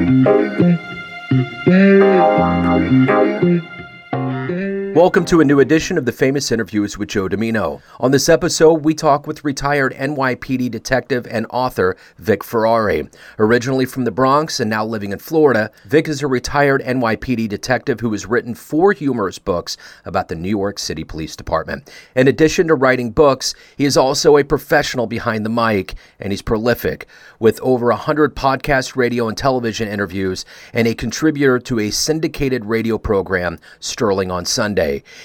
Thank you. Welcome to a new edition of the Famous Interviews with Joe Dimino. On this episode, we talk with retired NYPD detective and author Vic Ferrari. Originally from the Bronx and now living in Florida, Vic is a retired NYPD detective who has written four humorous books about the New York City Police Department. In addition to writing books, he is also a professional behind the mic, and he's prolific, with over 100 podcast, radio, and television interviews, and a contributor to a syndicated radio program, Sterling on Sunday.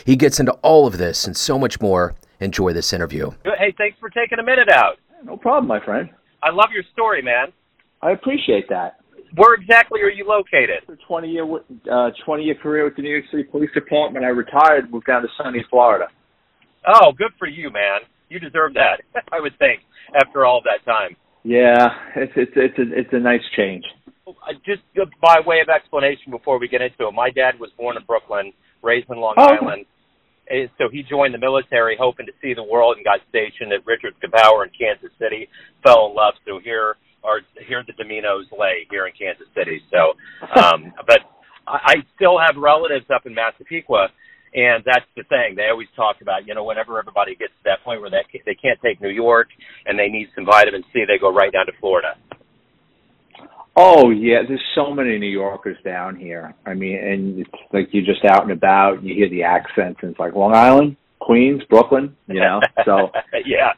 He gets into all of this and so much more. Enjoy this interview. Hey, thanks for taking a minute out. No problem, my friend. I love your story, man. I appreciate that. Where exactly are you located? For 20 year uh, 20 year career with the New York City Police Department, I retired, and moved down to sunny Florida. Oh, good for you, man. You deserve that. I would think after all that time. Yeah, it's it's it's a it's a nice change. Just by way of explanation before we get into it, my dad was born in Brooklyn raised in Long Oh. Island. And So he joined the military hoping to see the world and got stationed at Richards-Gebaur in Kansas City. Fell in love. So here are here the Diminos lay here in Kansas City. So, um, but I, I still have relatives up in Massapequa, and that's the thing. They always talk about you know whenever everybody gets to that point where they they can't take New York and they need some vitamin C, they go right down to Florida. Oh yeah, there's so many New Yorkers down here. I mean, and it's like you're just out and about, and you hear the accents, and it's like Long Island, Queens, Brooklyn, you know. So yeah,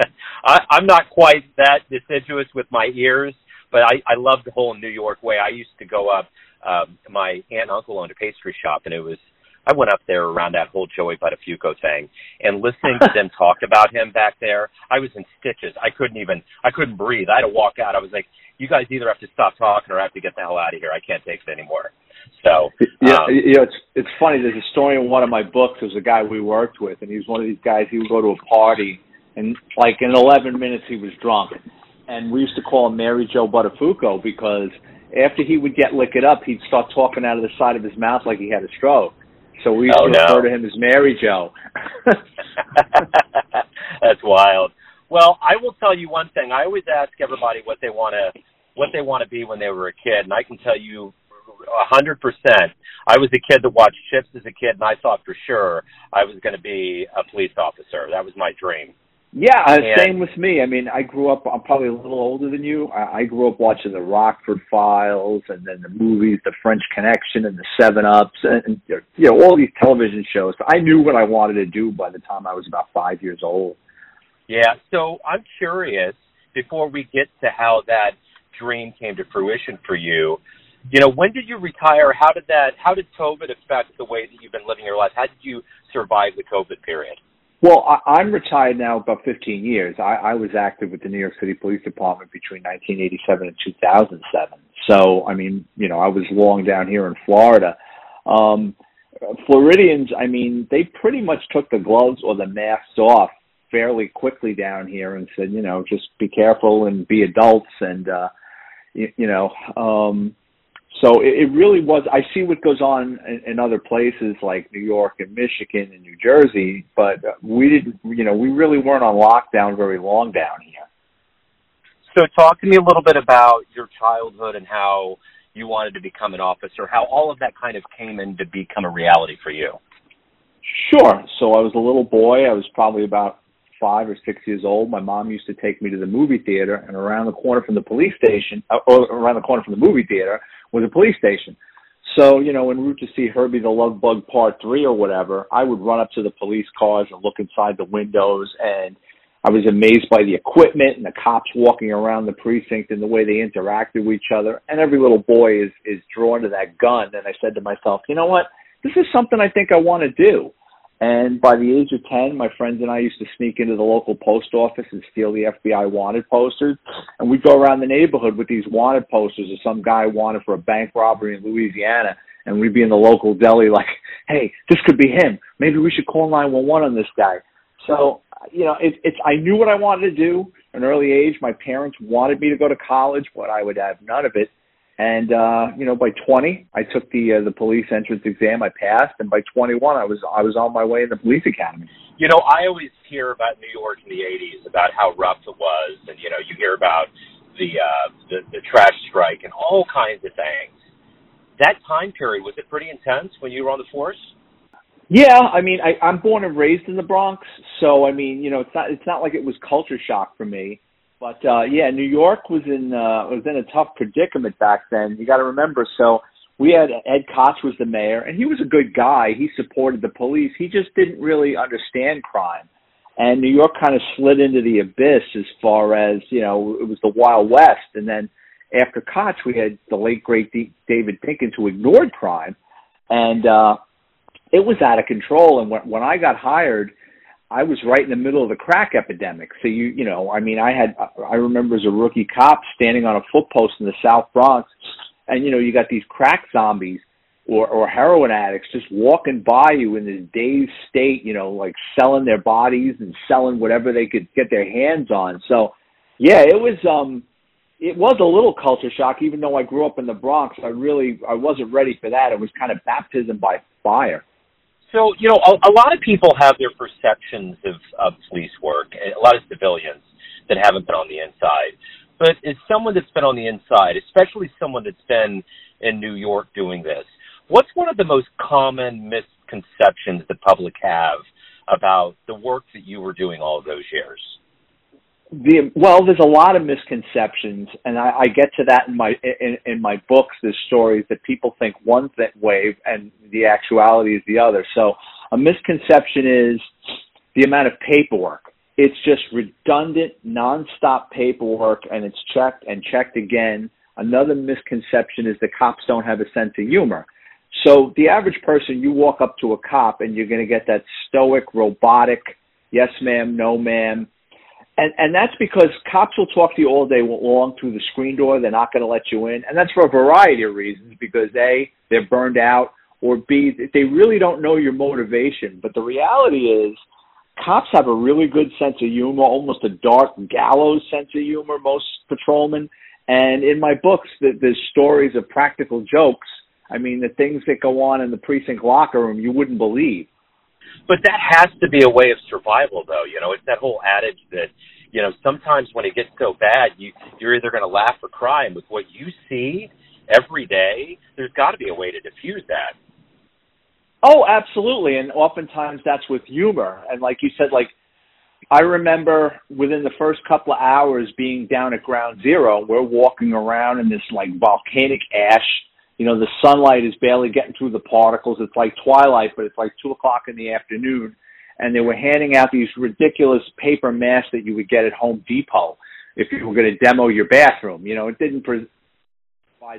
I, I'm not quite that deciduous with my ears, but I, I love the whole New York way. I used to go up. Um, my aunt and uncle owned a pastry shop, and it was I went up there around that whole Joey Buttafuoco thing, and listening to them talk about him back there, I was in stitches. I couldn't even I couldn't breathe. I had to walk out. I was like, you guys either have to stop talking or I have to get the hell out of here. I can't take it anymore. So yeah, um, you know, it's it's funny. There's a story in one of my books. There's a guy we worked with, and he was one of these guys. He would go to a party, and like in 11 minutes he was drunk, and we used to call him Mary Jo Buttafuoco because after he would get it up, he'd start talking out of the side of his mouth like he had a stroke. So we used Oh, to no. refer to him as Mary Jo. That's wild. Well, I will tell you one thing. I always ask everybody what they want to what they want to be when they were a kid, and I can tell you a hundred percent. I was a kid that watched Chips as a kid, and I thought for sure I was going to be a police officer. That was my dream. Yeah, uh, And- same with me. I mean, I grew up. I'm probably a little older than you. I, I grew up watching the Rockford Files, and then the movies, The French Connection, and the Seven Ups, and, and you know all these television shows. I knew what I wanted to do by the time I was about five years old. Yeah. So I'm curious before we get to how that dream came to fruition for you. You know, when did you retire? How did that? How did COVID affect the way that you've been living your life? How did you survive the COVID period? Well, I, I'm retired now about 15 years. I, I was active with the New York City Police Department between 1987 and 2007. So, I mean, you know, I was long down here in Florida. Um, Floridians, I mean, they pretty much took the gloves or the masks off fairly quickly down here and said, you know, just be careful and be adults and, uh, you, you know, um, so it, it really was. I see what goes on in, in other places like New York and Michigan and New Jersey, but uh, we didn't. You know, we really weren't on lockdown very long down here. So, talk to me a little bit about your childhood and how you wanted to become an officer, how all of that kind of came in to become a reality for you. Sure. So I was a little boy. I was probably about five or six years old. My mom used to take me to the movie theater, and around the corner from the police station, uh, or around the corner from the movie theater, was a police station. So, you know, en route to see Herbie the Love Bug Part 3 or whatever, I would run up to the police cars and look inside the windows, and I was amazed by the equipment and the cops walking around the precinct and the way they interacted with each other. And every little boy is, is drawn to that gun. And I said to myself, you know what? This is something I think I want to do. And by the age of 10, my friends and I used to sneak into the local post office and steal the FBI wanted posters. And we'd go around the neighborhood with these wanted posters of some guy wanted for a bank robbery in Louisiana. And we'd be in the local deli like, hey, this could be him. Maybe we should call 911 on this guy. So, you know, it, it's, I knew what I wanted to do at an early age. My parents wanted me to go to college, but I would have none of it. And uh, you know, by 20, I took the uh, the police entrance exam. I passed, and by 21, I was I was on my way in the police academy. You know, I always hear about New York in the 80s, about how rough it was. And, you know, you hear about the uh, the, the trash strike, and all kinds of things. That time period was it pretty intense when you were on the force? Yeah, I mean, I, I'm born and raised in the Bronx, so I mean, you know, it's not it's not like it was culture shock for me. But uh yeah, New York was in uh was in a tough predicament back then. You got to remember. So we had Ed Koch was the mayor, and he was a good guy. He supported the police. He just didn't really understand crime, and New York kind of slid into the abyss as far as you know it was the Wild West. And then after Koch, we had the late great D- David Dinkins who ignored crime, and uh it was out of control. And when, when I got hired, I was right in the middle of the crack epidemic. So you, you know, I mean, I had, I remember as a rookie cop standing on a foot post in the South Bronx, and you know, you got these crack zombies or or heroin addicts just walking by you in this dazed state, you know, like selling their bodies and selling whatever they could get their hands on. So, yeah, it was um it was a little culture shock even though I grew up in the Bronx. I really I wasn't ready for that. It was kind of baptism by fire. So, you know, a, a lot of people have their perceptions of, of police work, a lot of civilians that haven't been on the inside. But as someone that's been on the inside, especially someone that's been in New York doing this, what's one of the most common misconceptions the public have about the work that you were doing all those years? The well, there's a lot of misconceptions, and I, I get to that in my in, in my books. There's stories that people think one way, and the actuality is the other. So a misconception is the amount of paperwork. It's just redundant, nonstop paperwork, and it's checked and checked again. Another misconception is the cops don't have a sense of humor. So the average person, you walk up to a cop and you're going to get that stoic, robotic, yes ma'am, no ma'am and and that's because cops will talk to you all day long through the screen door. They're not going to let you in, and that's for a variety of reasons. Because a, they're burned out, or b, they really don't know your motivation. But the reality is, cops have a really good sense of humor, almost a dark gallows sense of humor. Most patrolmen, and in my books, there's stories of practical jokes. I mean, the things that go on in the precinct locker room you wouldn't believe. But that has to be a way of survival, though. You know, it's that whole adage that you know sometimes when it gets so bad, you you're either going to laugh or cry. And with what you see every day, there's got to be a way to diffuse that. Oh, absolutely, and oftentimes that's with humor. And like you said, like I remember within the first couple of hours being down at ground zero, we're walking around in this like volcanic ash you know, the sunlight is barely getting through the particles. It's like twilight, but it's like two o'clock in the afternoon. And they were handing out these ridiculous paper masks that you would get at Home Depot if you were going to demo your bathroom. You know, it didn't provide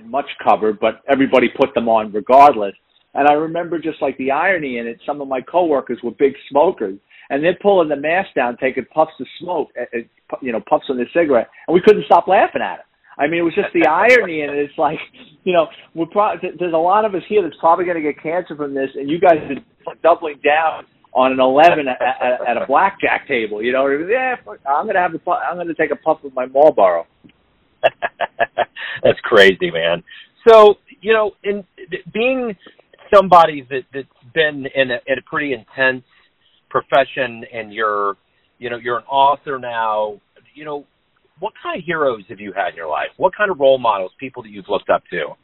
much cover, but everybody put them on regardless. And I remember just like the irony in it, some of my coworkers were big smokers and they're pulling the mask down, taking puffs of smoke, eh, eh, you know, puffs on their cigarette, and we couldn't stop laughing at it. I mean, it was just the irony, and it's like, you know, we're pro- there's a lot of us here that's probably going to get cancer from this, and you guys are doubling down on an eleven at, at, at a blackjack table. You know, yeah, I'm going to have a, I'm going to take a puff of my Marlboro. that's crazy, man. So, you know, in being somebody that that's been in a, in a pretty intense profession, and you're, you know, you're an author now. You know, what kind of heroes have you had in your life? What kind of role models, people that you've looked up to?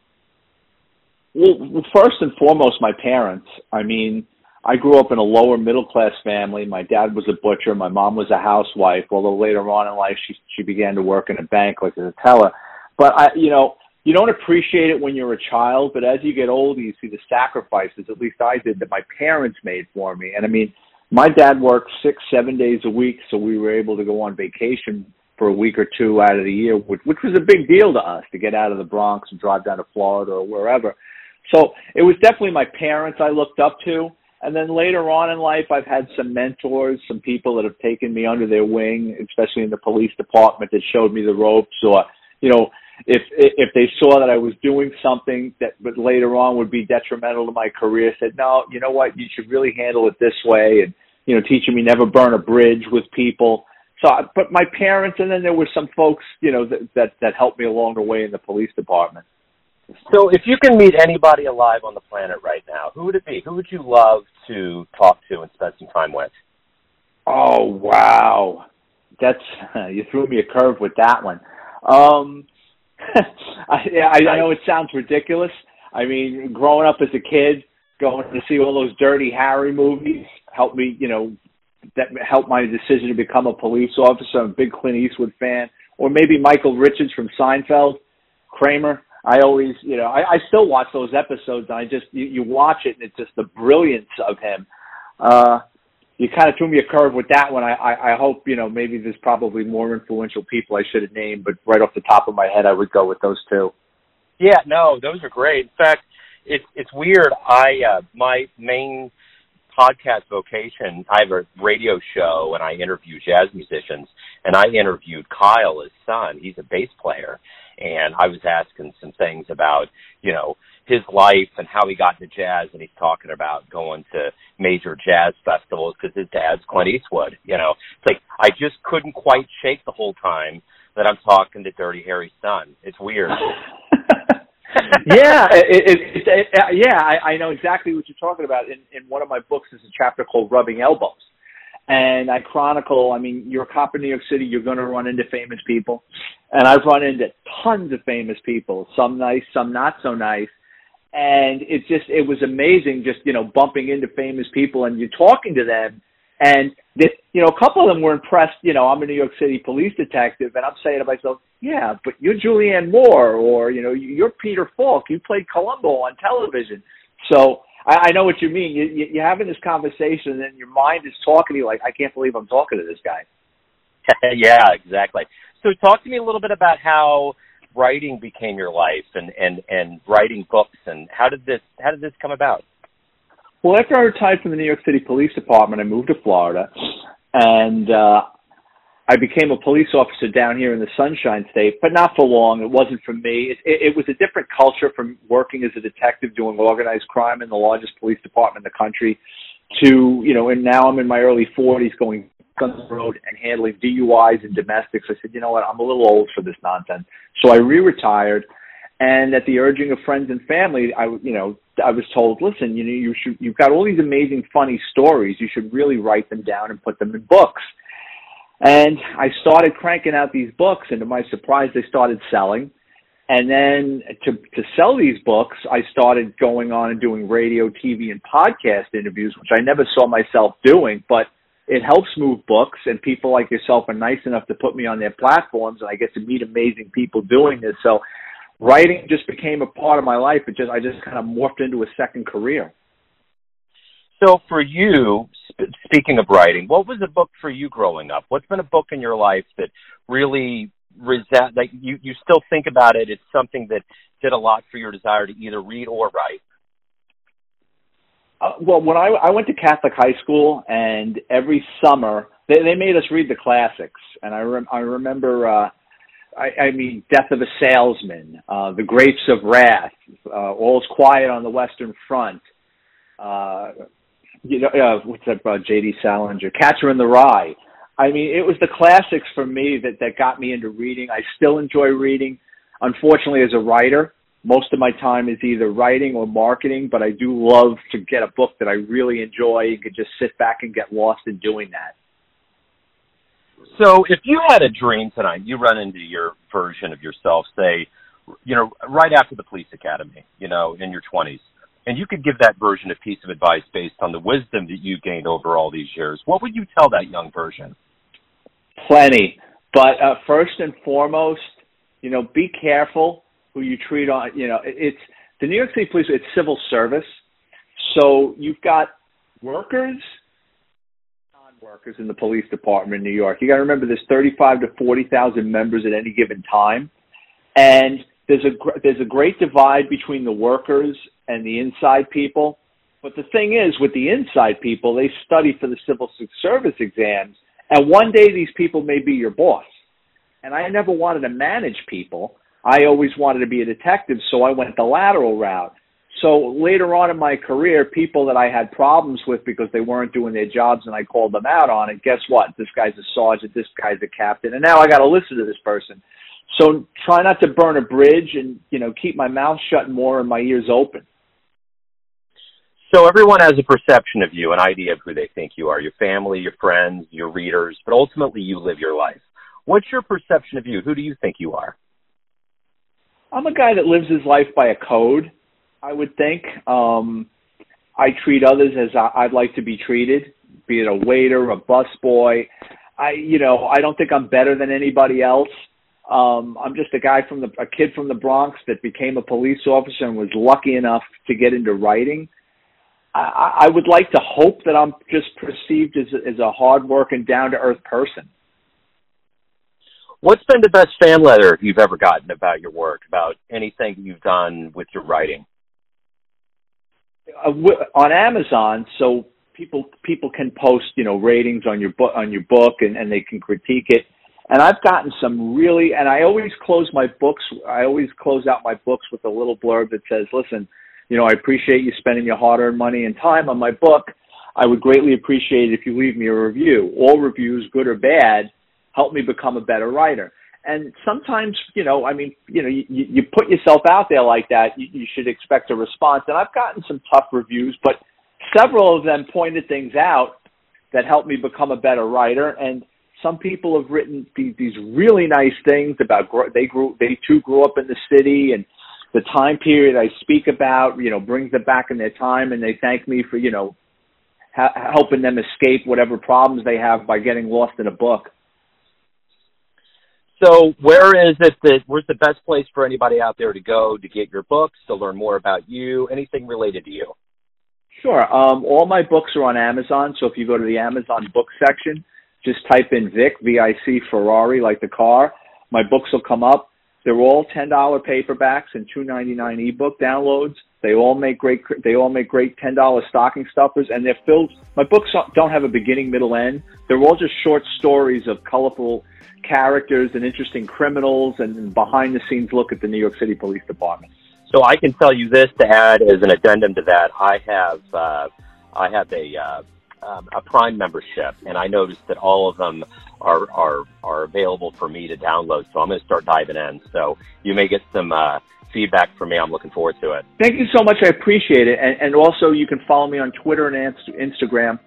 Well, first and foremost, my parents. I mean, I grew up in a lower middle class family. My dad was a butcher. My mom was a housewife. Although later on in life, she she began to work in a bank, like as a teller. But I, you know, you don't appreciate it when you're a child. But as you get older, you see the sacrifices. At least I did that my parents made for me. And I mean, my dad worked six, seven days a week, so we were able to go on vacation for a week or two out of the year, which, which was a big deal to us to get out of the Bronx and drive down to Florida or wherever. So it was definitely my parents I looked up to. And then later on in life, I've had some mentors, some people that have taken me under their wing, especially in the police department that showed me the ropes or, you know, if if they saw that I was doing something that but later on would be detrimental to my career, said, no, you know what, you should really handle it this way, and you know, teaching me never burn a bridge with people so, but my parents, and then there were some folks, you know, that, that that helped me along the way in the police department. So, if you can meet anybody alive on the planet right now, who would it be? Who would you love to talk to and spend some time with? Oh wow, that's you threw me a curve with that one. Um, I, I, I know it sounds ridiculous. I mean, growing up as a kid, going to see all those Dirty Harry movies helped me, you know, that helped my decision to become a police officer. I'm a big Clint Eastwood fan, or maybe Michael Richards from Seinfeld, Kramer. I always, you know, I, I still watch those episodes, and I just you, you watch it, and it's just the brilliance of him. Uh, you kind of threw me a curve with that one. I, I, I hope you know maybe there's probably more influential people I should have named, but right off the top of my head, I would go with those two. Yeah, no, those are great. In fact, it's it's weird. I uh, my main podcast vocation. I have a radio show and I interview jazz musicians. And I interviewed Kyle, his son. He's a bass player, and I was asking some things about you know his life and how he got into jazz. And he's talking about going to major jazz festivals because his dad's Clint Eastwood. You know, it's like I just couldn't quite shake the whole time that I'm talking to Dirty Harry's son. It's weird. yeah, it, it, it, yeah, I, I know exactly what you're talking about. In, in one of my books, there's a chapter called "Rubbing Elbows," and I chronicle. I mean, you're a cop in New York City, you're going to run into famous people, and I've run into tons of famous people. Some nice, some not so nice, and it just it was amazing, just you know, bumping into famous people and you're talking to them, and this, you know, a couple of them were impressed. You know, I'm a New York City police detective, and I'm saying to myself, "Yeah, but you're Julianne Moore, or you know, you're Peter Falk. You played Columbo on television." So I, I know what you mean. You, you, you're having this conversation, and your mind is talking to you like, "I can't believe I'm talking to this guy." yeah, exactly. So, talk to me a little bit about how writing became your life, and and and writing books, and how did this how did this come about? Well, after I retired from the New York City Police Department, I moved to Florida, and uh, I became a police officer down here in the Sunshine State, but not for long. It wasn't for me. It, it, it was a different culture from working as a detective doing organized crime in the largest police department in the country to, you know, and now I'm in my early 40s going on the road and handling DUIs and domestics. I said, you know what, I'm a little old for this nonsense. So I re-retired and at the urging of friends and family, I, you know, I was told, listen, you know, you should, you've got all these amazing, funny stories. You should really write them down and put them in books. And I started cranking out these books, and to my surprise, they started selling. And then to to sell these books, I started going on and doing radio, TV, and podcast interviews, which I never saw myself doing, but it helps move books, and people like yourself are nice enough to put me on their platforms, and I get to meet amazing people doing this. So writing just became a part of my life. It just I just kind of morphed into a second career. So for you, sp- speaking of writing, what was a book for you growing up? What's been a book in your life that really resent like you you still think about it? It's something that did a lot for your desire to either read or write. Uh, well, when I I went to Catholic high school, and every summer they they made us read the classics, and I I remember. uh I, I mean, Death of a Salesman, uh, The Grapes of Wrath, uh, All's Quiet on the Western Front, uh, you know, uh, what's that, uh, J.D. Salinger, Catcher in the Rye. I mean, it was the classics for me that, that got me into reading. I still enjoy reading. Unfortunately, as a writer, most of my time is either writing or marketing, but I do love to get a book that I really enjoy and could just sit back and get lost in doing that. So if you had a dream tonight, you run into your version of yourself, say, you know, right after the police academy, you know, in your 20s, and you could give that version a piece of advice based on the wisdom that you gained over all these years, what would you tell that young version? Plenty. But uh, first and foremost, you know, be careful who you treat on, you know, it's the New York City Police, it's civil service. So you've got workers non workers in the police department in New York. You got to remember there's 35 to 40,000 members at any given time, and there's a there's a great divide between the workers and the inside people. But the thing is, with the inside people, they study for the civil service exams, and one day these people may be your boss. And I never wanted to manage people. I always wanted to be a detective, so I went the lateral route. So later on in my career, people that I had problems with because they weren't doing their jobs and I called them out on it, guess what? This guy's a sergeant, this guy's a captain, and now I got to listen to this person. So try not to burn a bridge and, you know, keep my mouth shut more and my ears open. So everyone has a perception of you, an idea of who they think you are, your family, your friends, your readers, but ultimately you live your life. What's your perception of you? Who do you think you are? I'm a guy that lives his life by a code. I would think. Um, I treat others as I'd like to be treated, be it a waiter, a busboy. I, you know, I don't think I'm better than anybody else. Um, I'm just a guy from the, a kid from the Bronx that became a police officer and was lucky enough to get into writing. I, I would like to hope that I'm just perceived as, as a hard-working, down-to-earth person. What's been the best fan letter you've ever gotten about your work, about anything you've done with your writing? Uh, on Amazon, so people people can post you know ratings on your book on your book and, and they can critique it. And I've gotten some really, and I always close my books. I always close out my books with a little blurb that says, "Listen, you know, I appreciate you spending your hard-earned money and time on my book. I would greatly appreciate it if you leave me a review. All reviews, good or bad, help me become a better writer. And sometimes, you know, I mean, you know, you, you put yourself out there like that, you, you should expect a response. And I've gotten some tough reviews, but several of them pointed things out that helped me become a better writer. And some people have written these, these really nice things about they grew, they too grew up in the city and the time period I speak about, you know, brings them back in their time, and they thank me for, you know, ha- helping them escape whatever problems they have by getting lost in a book. So, where is it that where's the best place for anybody out there to go to get your books, to learn more about you, anything related to you? Sure. Um, all my books are on Amazon. So if you go to the Amazon book section, just type in Vic V I C Ferrari like the car. My books will come up. They're all ten dollar paperbacks and two ninety nine ebook downloads. They all make great. They all make great ten dollar stocking stuffers, and they're filled. My books don't have a beginning, middle, end. They're all just short stories of colorful characters and interesting criminals and behind the scenes look at the New York City Police Department. So I can tell you this to add as an addendum to that. I have uh, I have a uh, um, a Prime membership, and I noticed that all of them are are are available for me to download. So I'm going to start diving in. So you may get some uh, feedback from me. I'm looking forward to it. Thank you so much. I appreciate it. And, and also, you can follow me on Twitter and Instagram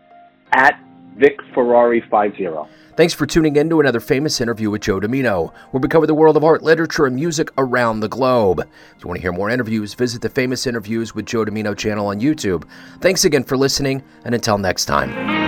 at Vic Ferrari 50. Thanks for tuning in to another famous interview with Joe Dimino, where we cover the world of art, literature, and music around the globe. If you want to hear more interviews, visit the Famous Interviews with Joe Dimino channel on YouTube. Thanks again for listening, and until next time.